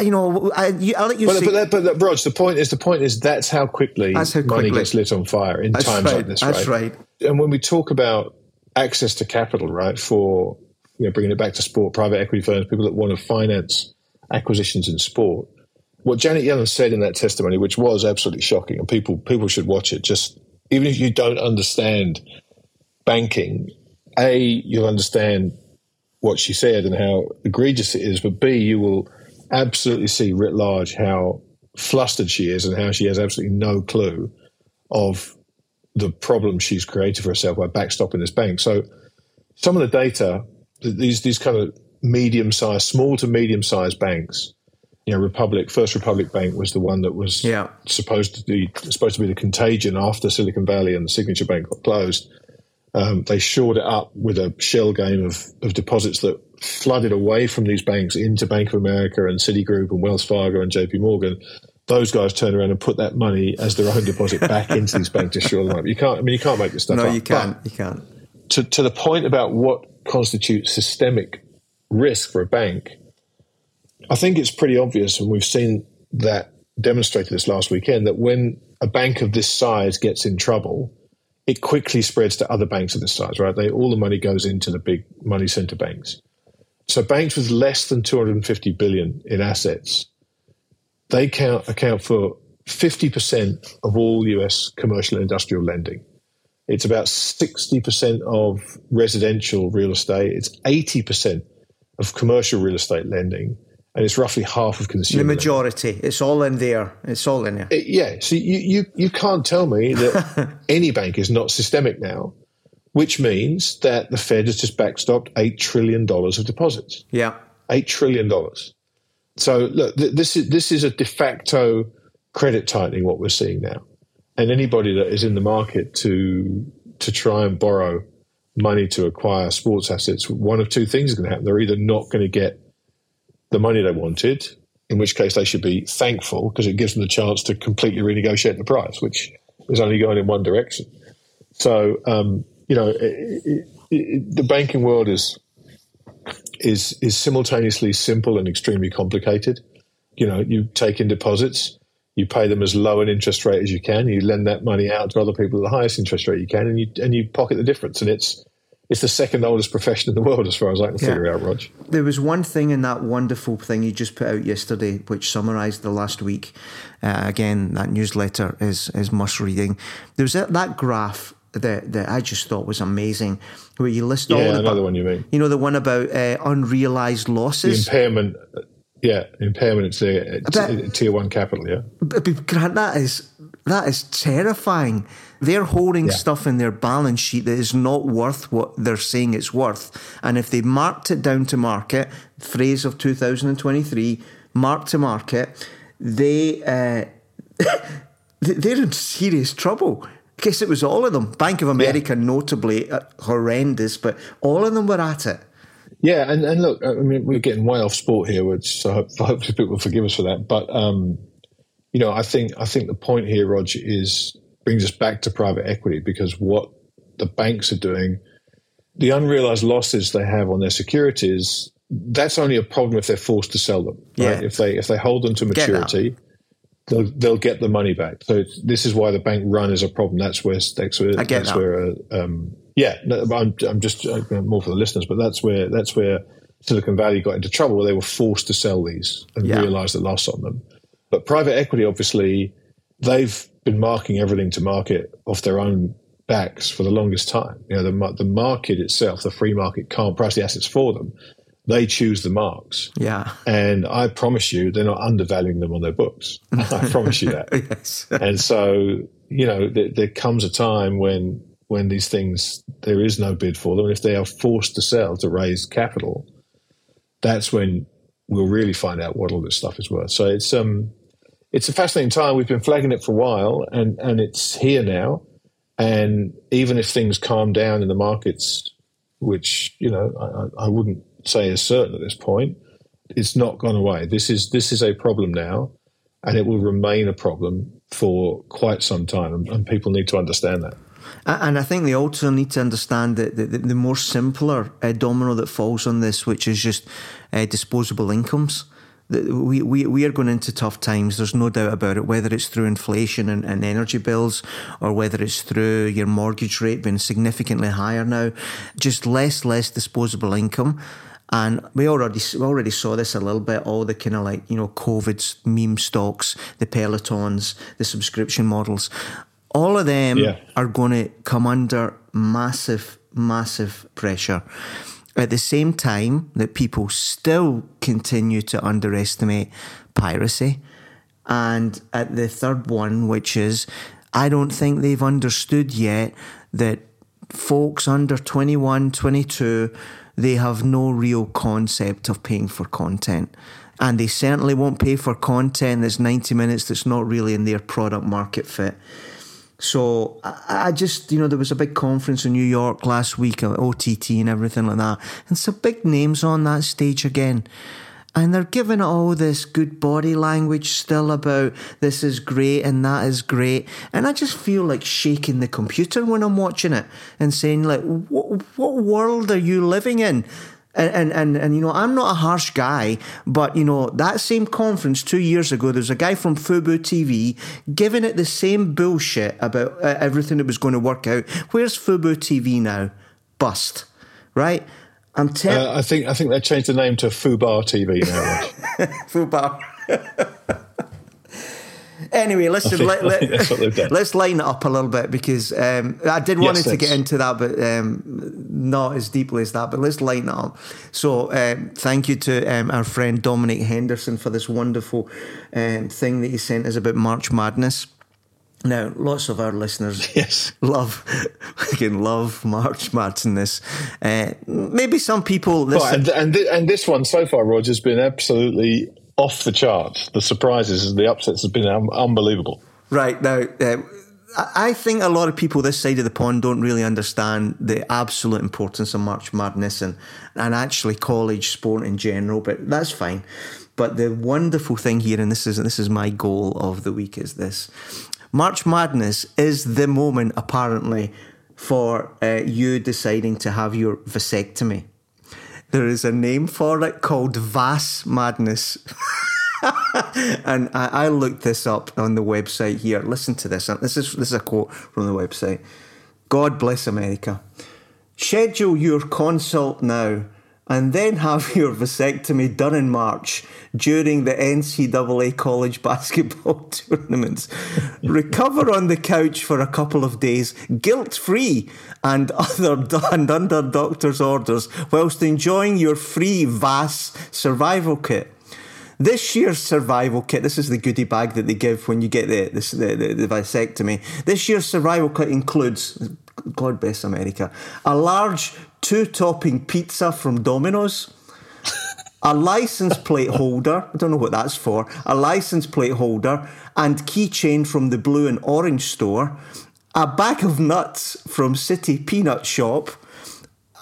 You know, I, you, I'll let you But, see. but, that, but Rog, the point is, the point is that's how quickly That's how money quickly. gets lit on fire in That's times right, like this. that's right? right. And when we talk about access to capital, right, for you know bringing it back to sport, private equity firms, people that want to finance acquisitions in sport, what Janet Yellen said in that testimony, which was absolutely shocking, and people people should watch it. Just even if you don't understand banking, a you'll understand what she said and how egregious it is, but b you will absolutely see writ large how flustered she is and how she has absolutely no clue of the problem she's created for herself by backstopping this bank. So some of the data, these these kind of medium sized, small to medium sized banks you know, Republic First Republic Bank was the one that was yeah. supposed to be supposed to be the contagion after Silicon Valley and the Signature Bank got closed. Um, they shored it up with a shell game of, of deposits that flooded away from these banks into Bank of America and Citigroup and Wells Fargo and JP Morgan. Those guys turned around and put that money as their own deposit back into these banks to shore them up. You can't. I mean, you can't make this stuff no, up. you can't. But you can't. To to the point about what constitutes systemic risk for a bank I think it's pretty obvious, and we've seen that demonstrated this last weekend, that when a bank of this size gets in trouble, it quickly spreads to other banks of this size, right? They, all the money goes into the big money center banks. So banks with less than 250 billion in assets, they count, account for 50% of all US commercial and industrial lending. It's about 60% of residential real estate. It's 80% of commercial real estate lending and it's roughly half of consumer. The majority, it's all in there. It's all in there. It, yeah. So you, you you can't tell me that any bank is not systemic now, which means that the Fed has just backstopped eight trillion dollars of deposits. Yeah, eight trillion dollars. So look, th- this is this is a de facto credit tightening what we're seeing now, and anybody that is in the market to to try and borrow money to acquire sports assets, one of two things is going to happen. They're either not going to get the money they wanted, in which case they should be thankful because it gives them the chance to completely renegotiate the price, which is only going in one direction. So, um, you know, it, it, it, the banking world is is is simultaneously simple and extremely complicated. You know, you take in deposits, you pay them as low an interest rate as you can, you lend that money out to other people at the highest interest rate you can, and you and you pocket the difference. And it's it's the second oldest profession in the world, as far as I can yeah. figure out, Rog. There was one thing in that wonderful thing you just put out yesterday, which summarised the last week. Uh, again, that newsletter is is must reading. There was that, that graph that that I just thought was amazing, where you list yeah, all the another one you mean. You know the one about uh, unrealised losses, the impairment. Yeah, impairment. It's a, it's tier one capital. Yeah, but, but Grant, that is that is terrifying. They're holding yeah. stuff in their balance sheet that is not worth what they're saying it's worth. And if they marked it down to market, phrase of 2023, mark to market, they uh, they're in serious trouble. I guess it was all of them. Bank of America, yeah. notably uh, horrendous, but all of them were at it. Yeah, and, and look, I mean, we're getting way off sport here, which so hopefully people will forgive us for that. But um, you know, I think I think the point here, Roger, is brings us back to private equity because what the banks are doing, the unrealized losses they have on their securities, that's only a problem if they're forced to sell them. Right? Yeah. If they if they hold them to maturity, they'll they'll get the money back. So this is why the bank run is a problem. That's where that's where, that's that. where uh, um, yeah. No, I'm I'm just uh, more for the listeners, but that's where that's where Silicon Valley got into trouble where they were forced to sell these and yeah. realize the loss on them. But private equity, obviously, they've been marking everything to market off their own backs for the longest time. You know, the, the market itself, the free market, can't price the assets for them. They choose the marks. Yeah. And I promise you, they're not undervaluing them on their books. I promise you that. yes. and so, you know, there, there comes a time when when these things there is no bid for them. And if they are forced to sell to raise capital, that's when we'll really find out what all this stuff is worth. So it's um it's a fascinating time. We've been flagging it for a while, and and it's here now. And even if things calm down in the markets, which you know I, I wouldn't say is certain at this point, it's not gone away. This is this is a problem now, and it will remain a problem for quite some time, and, and people need to understand that. And I think they also need to understand that the, the, more simpler uh, domino that falls on this, which is just uh, disposable incomes we, we, we are going into tough times. There's no doubt about it, whether it's through inflation and, and energy bills or whether it's through your mortgage rate being significantly higher now. Just less, less disposable income. And we already we already saw this a little bit. All the kind of like you know COVID's meme stocks, the pelotons, the subscription models, all of them Yeah. are going to come under massive, massive pressure. At the same time that people still continue to underestimate piracy. And at the third one, which is, I don't think they've understood yet that folks under 21, 22, they have no real concept of paying for content. And they certainly won't pay for content that's 90 minutes that's not really in their product market fit. So I, I just, you know, there was a big conference in New York last week, uh, OTT and everything like that, and some big names on that stage again. And they're giving all this good body language still about this is great and that is great. And I just feel like shaking the computer when I'm watching it and saying, like, what, what world are you living in? And, and, and, and, you know, I'm not a harsh guy, but, you know, that same conference two years ago, there's a guy from Fubo TV giving it the same bullshit about uh, everything that was going to work out. Where's Fubo TV now? Bust, right? I'm telling Uh, I think I think they changed the name to Fubar TV now. Fubar. anyway, listen, let, I think that's what they've done. us line it up a little bit because um, I did wanted to get into that, but um, not as deeply as that. But let's line it up. So, um, thank you to um, our friend Dominic Henderson for this wonderful um, thing that he sent us about March Madness. Now, lots of our listeners yes. love, fucking love March Madness. Uh, maybe some people listen. Right, and and, thi- and this one so far, Roger, has been absolutely off the charts. The surprises, the upsets have been um, unbelievable. Right now, uh, I I think a lot of people this side of the pond don't really understand the absolute importance of March Madness and, and actually college sport in general, but that's fine. But the wonderful thing here, and this is this is my goal of the week, is this: March Madness is the moment, apparently, for uh, you deciding to have your vasectomy. There is a name for it called Vas Madness. and I, I looked this up on the website here. Listen to this. This is this is a quote from the website. God bless America. Schedule your consult now and then have your vasectomy done in March during the NCAA college basketball tournaments. Recover on the couch for a couple of days, guilt free and other and under doctor's orders, whilst enjoying your free VAS survival kit. This year's survival kit, this is the goodie bag that they give when you get the, the, the, the vasectomy. This year's survival kit includes, God bless America, a large two topping pizza from Domino's, a license plate holder, I don't know what that's for, a license plate holder and keychain from the blue and orange store, a bag of nuts from City Peanut Shop,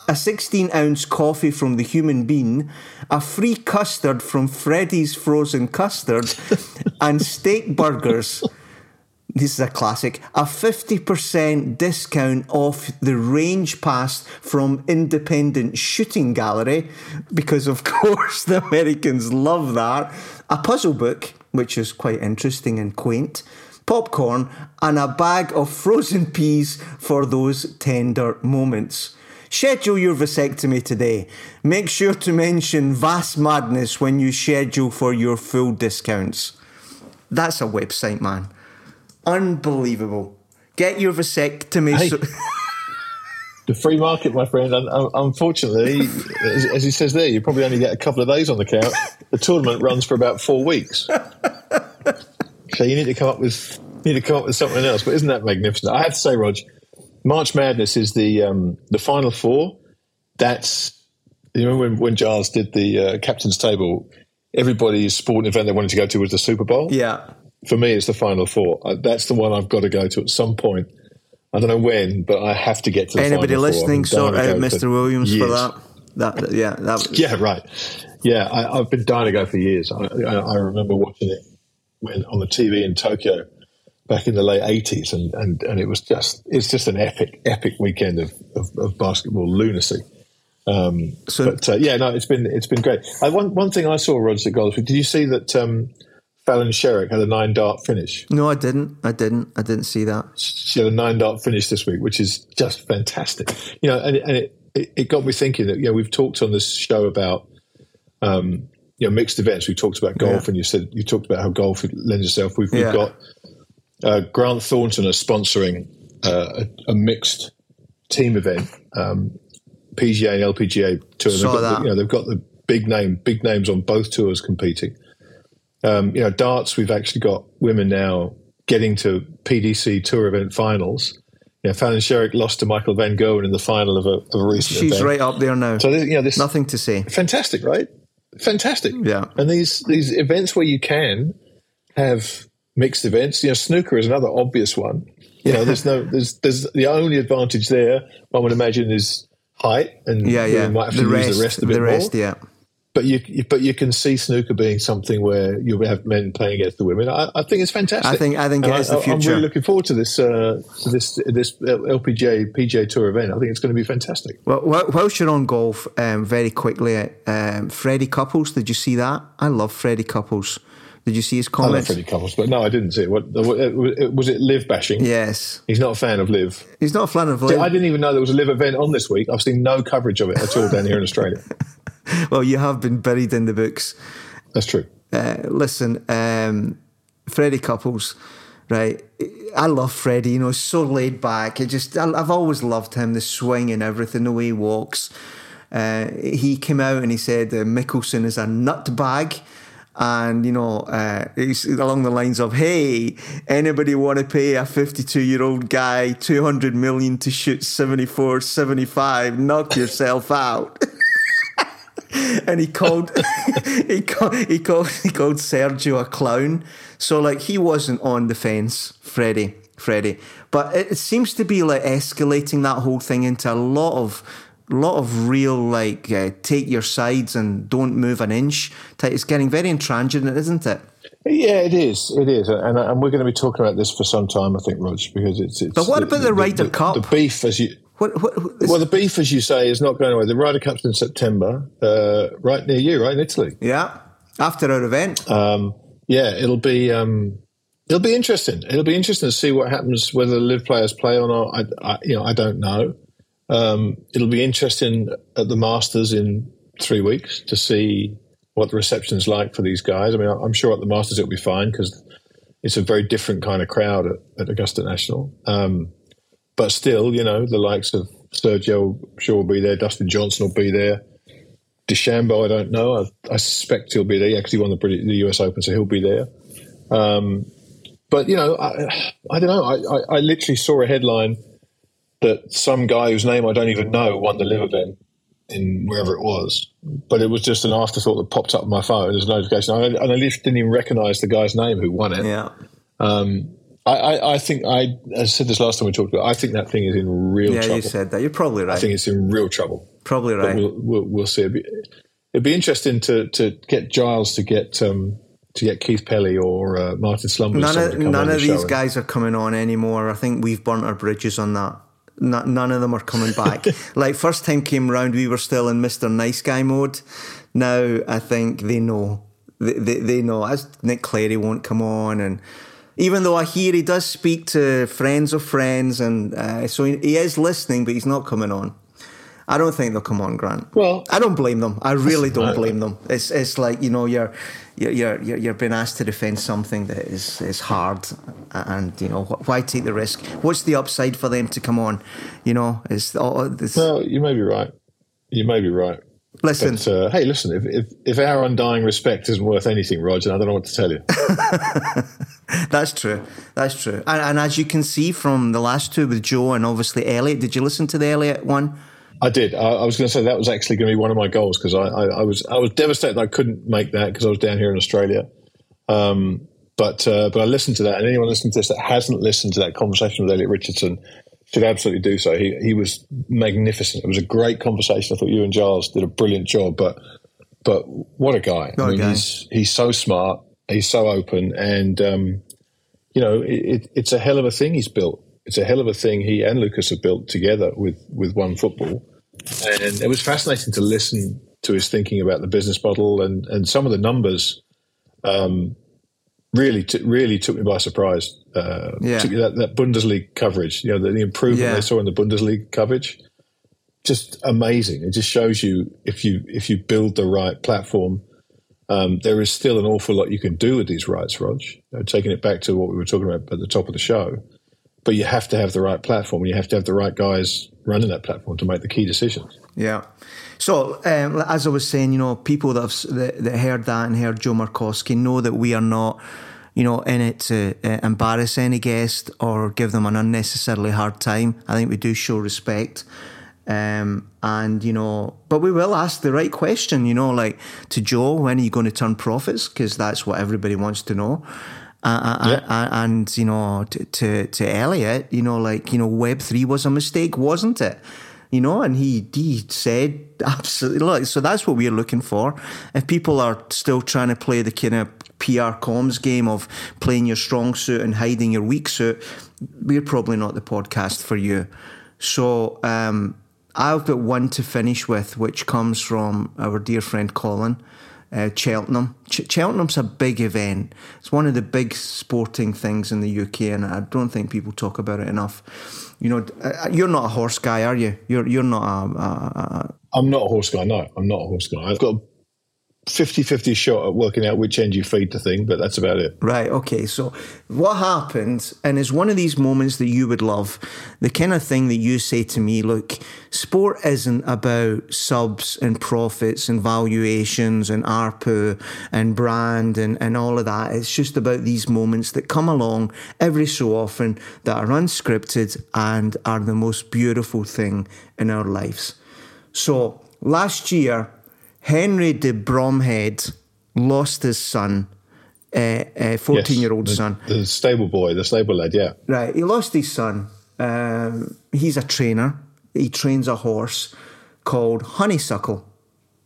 a 16 ounce coffee from the human bean, a free custard from Freddy's Frozen Custard, and steak burgers. This is a classic. A 50% discount off the range pass from Independent Shooting Gallery, because of course the Americans love that. A puzzle book, which is quite interesting and quaint. Popcorn and a bag of frozen peas for those tender moments. Schedule your vasectomy today. Make sure to mention Vas Madness when you schedule for your full discounts. That's a website, man. Unbelievable. Get your vasectomy. Hey. so- The free market, my friend. Un- un- unfortunately, as, he says there, you probably only get a couple of days on the count. The tournament runs for about four weeks, so you need to come up with need to come up with something else. But isn't that magnificent? I have to say, Rog, March Madness is the um, the final four. That's you know when when Giles did the uh, captain's table. Everybody's sporting event they wanted to go to was the Super Bowl. yeah. For me, it's the final four. Uh, that's the one I've got to go to at some point. I don't know when, but I have to get to the Anybody final listening, sort out Mr. Williams for years. that. That, that- yeah, that Yeah, right. Yeah, I, I've been dying to go for years. I, I, I remember watching it when on the TV in Tokyo back in the late eighties, and, and, and it was just it's just an epic epic weekend of, of, of basketball lunacy. Um, So- but uh, yeah, no, it's been it's been great. I, one one thing I saw, Roger Goldsmith, did you see that um, Fallon Sherrock had a nine dart finish? No, I didn't. I didn't. I didn't see that. she had a nine dart finish this week, which is just fantastic. You know, and, and it, it, it, got me thinking that you know we've talked on this show about um, you know mixed events. We talked about golf, yeah. and you said you talked about how golf lends itself. We've, we've got uh, Grant Thornton are sponsoring uh, a, a, mixed team event, um, PGA and LPGA tour. They've got, the, you know, they've got the big name, big names on both tours competing. Um, you know, darts. We've actually got women now getting to PDC tour event finals. You know, Fallon Sherrock lost to Michael Van Gerwen in the final of a, of a recent event She's event. right up there now. So you know, this nothing to say. Fantastic, right? Fantastic. Yeah. And these these events where you can have mixed events. You know, snooker is another obvious one. You know, there's no, there's, there's the only advantage there. One would imagine is height, and yeah, yeah, might have to the use rest, the rest of it the rest, more. yeah. But you, but you can see snooker being something where you have men playing against the women. I, I think it's fantastic. I think, I think it is the future. I'm really looking forward to this, uh, this, this LPGA PGA Tour event. I think it's going to be fantastic. Well, whilst you're on golf, um, very quickly, um, Freddie Couples. Did you see that? I love Freddie Couples. Did you see his comment? I love Freddie Couples, but no, I didn't see it. What, was it? LIV bashing? Yes. He's not a fan of LIV. He's not a fan of LIV. I didn't even know there was a LIV event on this week. I've seen no coverage of it at all down here in Australia. well, you have been buried in the books. That's true. Uh, listen, um, Freddie Couples, right? I love Freddie. You know, so laid back. It just, I, have always loved him. The swing and everything, the way he walks. Uh, he came out and he said uh, Mickelson is a nut bag and you know uh, it's along the lines of hey anybody want to pay a 52 year old guy 200 million to shoot 74 75 knock yourself out and he called he called he called he called Sergio a clown so like he wasn't on the fence Freddie Freddie but it, seems to be like escalating that whole thing into a lot of lot of real like uh, take your sides and don't move an inch. It's getting very intransigent, isn't it? Yeah, it is. It is, and, and we're going to be talking about this for some time, I think, Rog, because it's. it's but what the, about the, the Ryder the, Cup? The beef, as you. What, what, well, the beef, as you say, is not going away. The Ryder Cup's in September, uh, right near you, right in Italy. Yeah, after our event. Um, yeah, it'll be um, it'll be interesting. It'll be interesting to see what happens whether the LIV players play or not. I, I you know, I don't know. Um, it'll be interesting at the Masters in three weeks to see what the reception's like for these guys. I mean, I'm sure at the Masters it'll be fine because it's a very different kind of crowd at, at Augusta National. Um, but still, you know, the likes of Sergio, sure will be there. Dustin Johnson will be there. DeChambeau, I don't know. I, I suspect he'll be there because he won the, British, the US Open, so he'll be there. Um, but you know, I, I don't know. I, I, I literally saw a headline that some guy whose name I don't even know won the LIV event in wherever it was. But it was just an afterthought that popped up on my phone as a notification. I, and I didn't even recognize the guy's name who won it. Yeah. Um, I, I, I, think I, I said this last time we talked about. I think that thing is in real trouble. yeah, trouble. you said that. You're probably right. I think it's in real trouble. Probably right. We'll, we'll, we'll, see. It'd be, it'd be, interesting to, to get Giles to get um, to get Keith Pelley or uh, Martin Slumbers. None of, none of these and, guys are coming on anymore. I think we've burnt our bridges on that none of them are coming back. like first time came round, we were still in Mister Nice Guy mode. Now I think they know. They, they, they know. As Nick Clary won't come on, and even though I hear he does speak to friends of friends, and uh, so he, he is listening, but he's not coming on. I don't think they'll come on, Grant. Well, I don't blame them. I really don't blame them. It's it's like you know you're you're you're you're being asked to defend something that is is hard, and you know why take the risk? What's the upside for them to come on? You know, is all this. Well, you may be right. You may be right. Listen, but, uh, hey, listen. If, if if our undying respect isn't worth anything, Roger, I don't know what to tell you. That's true. That's true. And, and as you can see from the last two with Joe and obviously Elliot, did you listen to the Elliot one? I did. I, I was going to say that was actually going to be one of my goals because I, I, I, was I was devastated I couldn't make that because I was down here in Australia. Um, but uh, but I listened to that, and anyone listening to this that hasn't listened to that conversation with Elliot Richardson should absolutely do so. He he was magnificent. It was a great conversation. I thought you and Giles did a brilliant job. But but what a guy! What I mean, guy. he's he's so smart. He's so open, and um, you know it, it, it's a hell of a thing he's built it's a hell of a thing he and Lucas have built together with with OneFootball. And it was fascinating to listen to his thinking about the business model and and some of the numbers. Um, really, t- really took me by surprise. Uh, yeah. that, that Bundesliga coverage, you know, the, the improvement Yeah. they saw in the Bundesliga coverage, just amazing. It just shows you if you if you build the right platform, um, there is still an awful lot you can do with these rights, Rog. Uh, taking it back to what we were talking about at the top of the show, but you have to have the right platform. You have to have the right guys running that platform to make the key decisions. Yeah. So, um, as I was saying, you know, people that have that, that heard that and heard Joe Markowski know that we are not, you know, in it to uh, embarrass any guest or give them an unnecessarily hard time. I think we do show respect. Um, and you know, but we will ask the right question. You know, like to Joe, when are you going to turn profits? Because that's what everybody wants to know. Uh, Yeah. uh, and you know, to, to to Elliot, you know, like you know, Web three was a mistake, wasn't it? You know, and he he said absolutely. Look, so that's what we're looking for. If people are still trying to play the kind of PR comms game of playing your strong suit and hiding your weak suit, we're probably not the podcast for you. So um, I've got one to finish with, which comes from our dear friend Colin. Uh, Cheltenham. Ch- Cheltenham's a big event. It's one of the big sporting things in the UK, and I don't think people talk about it enough. You know, uh, you're not a horse guy, are you? You're you're not a, a, a I'm not a horse guy. No, I'm not a horse guy. I've got 50-50 shot at working out which end you feed the thing, but that's about it. Right, okay. So what happened, and it's one of these moments that you would love, the kind of thing that you say to me, look, sport isn't about subs and profits and valuations and ARPU and brand and, and all of that. It's just about these moments that come along every so often that are unscripted and are the most beautiful thing in our lives. So last year, Henry de Bromhead lost his son, a 14 year old the, son. The stable boy, the stable lad, yeah. Right, he lost his son. Um, he's a trainer. He trains a horse called Honeysuckle.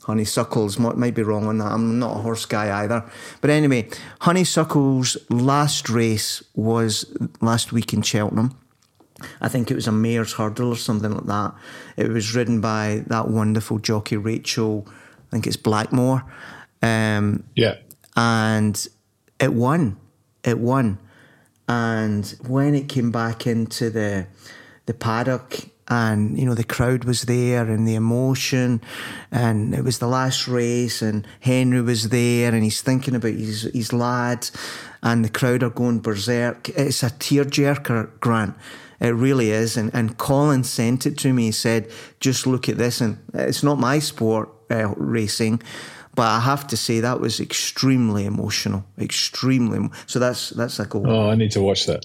Honeysuckles might, might be wrong on that. I'm not a horse guy either. But anyway, Honeysuckle's last race was last week in Cheltenham. I think it was a Mares' Hurdle or something like that. It was ridden by that wonderful jockey Rachel. I think it's Blackmore. Um, Yeah. and it won. It won. And when it came back into the the paddock, and you know the crowd was there, and the emotion, and it was the last race, and Henry was there, and he's thinking about his his lad, and the crowd are going berserk. It's a tearjerker, Grant. It really is. And and Colin sent it to me. He said, "Just look at this." And it's not my sport, uh, racing. But I have to say that was extremely emotional, extremely. So that's that's a goal. Oh, I need to watch that.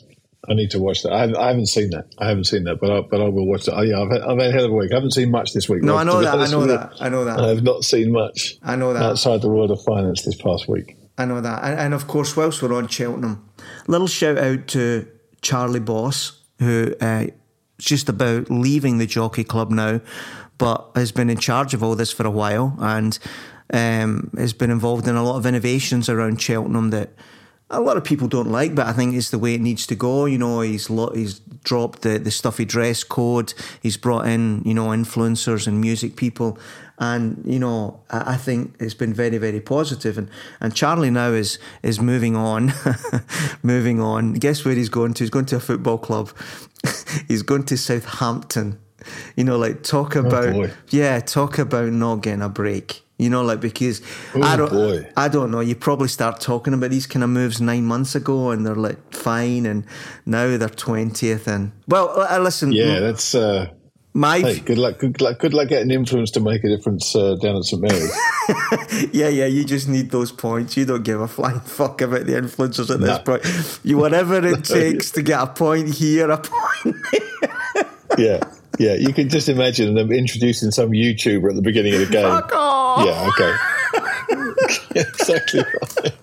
I need to watch that. I, I haven't seen that. I haven't seen that, but I, but I will watch that. Oh, yeah, I've had, I've had a hell of a week. I haven't seen much this week. No, Rob, I know that. I know that. I know that. I have not seen much. I know that. outside the world of finance this past week. I know that. And, and of course, whilst we're on Cheltenham, little shout out to Charlie Boss, who uh, just about leaving the jockey club now, but has been in charge of all this for a while and um, has been involved in a lot of innovations around Cheltenham that a lot of people don't like, but I think it's the way it needs to go. You know, he's lo- he's dropped the, the stuffy dress code. He's brought in you know influencers and music people, and you know I, I think it's been very very positive. And and Charlie now is is moving on, moving on. Guess where he's going to? He's going to a football club. he's going to Southampton. You know, like talk about boy. yeah, talk about not getting a break. You know, like because I Oh, don't, boy. I don't know. You probably start talking about these kind of moves nine months ago, and they're like fine, and now they're twentieth. And well, uh, listen, Yeah, that's. Uh, my hey, good luck. Good luck. Good luck getting influence to make a difference uh, down at St Mary's. yeah, yeah. You just need those points. You don't give a flying fuck about the influencers at this point. You whatever it takes to get a point here, a point. yeah, yeah. You can just imagine them introducing some YouTuber at the beginning of the game. Fuck off. Yeah. Okay. exactly right.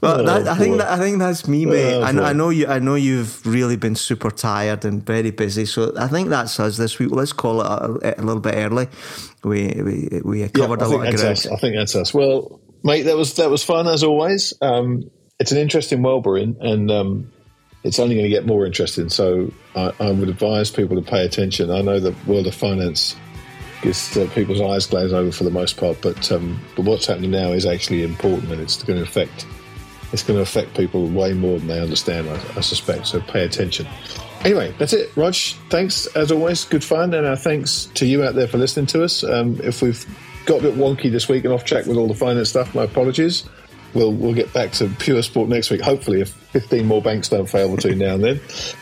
But Oh, that, I think that, I think that's me, mate. Oh, I, know. I know you. I know you've really been super tired and very busy. So I think that's us this week. Let's call it a, a little bit early. We we we covered I a think lot of that's ground. us. I think that's us. Well, mate, that was that was fun as always. Um, it's an interesting world we're in, and um, it's only going to get more interesting. So I, I would advise people to pay attention. I know the world of finance gets uh, people's eyes glaze over for the most part, but um, but what's happening now is actually important, and it's going to affect it's going to affect people way more than they understand, I, I suspect. So pay attention. Anyway, that's it. Rog, thanks as always. Good fun. And our thanks to you out there for listening to us. Um, if we've got a bit wonky this week and off track with all the finance stuff, my apologies. We'll, we'll get back to pure sport next week, hopefully, if 15 more banks don't fail between now and then.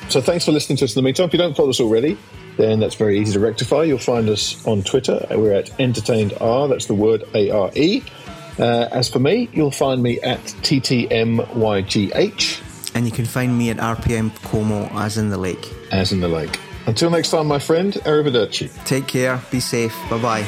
So thanks for listening to us in the meantime. If you don't follow us already, then that's very easy to rectify. You'll find us on Twitter. We're at Entertained R. That's the word A R E. Uh, as for me, you'll find me at TTMYGH. And you can find me at RPM Como, as in the lake. As in the lake. Until next time, my friend, arrivederci. Take care, be safe, bye bye.